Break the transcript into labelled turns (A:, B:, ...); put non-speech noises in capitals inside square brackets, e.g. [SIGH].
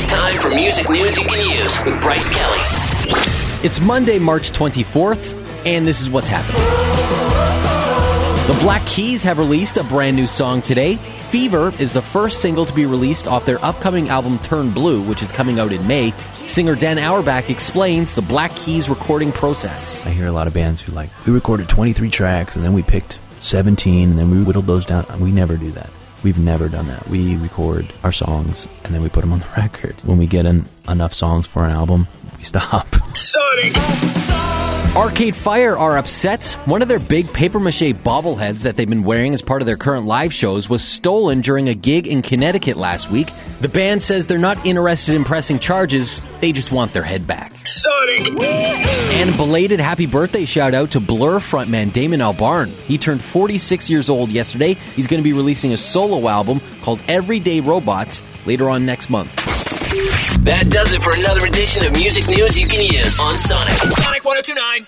A: It's time for music news you can use with Bryce Kelly.
B: It's Monday, March 24th, and this is what's happening. The Black Keys have released a brand new song today. Fever is the first single to be released off their upcoming album Turn Blue, which is coming out in May. Singer Dan Auerbach explains the Black Keys recording process.
C: I hear a lot of bands who like, we recorded 23 tracks and then we picked 17 and then we whittled those down. We never do that. We've never done that. We record our songs and then we put them on the [LAUGHS] record. When we get in enough songs for an album, we stop.
A: Sonic!
B: Arcade Fire are upset. One of their big paper mache bobbleheads that they've been wearing as part of their current live shows was stolen during a gig in Connecticut last week. The band says they're not interested in pressing charges, they just want their head back.
A: Sonic!
B: And belated happy birthday shout out to Blur frontman Damon Albarn. He turned 46 years old yesterday. He's going to be releasing a solo album called Everyday Robots later on next month.
A: That does it for another edition of music news you can use on Sonic.
D: Sonic 1029.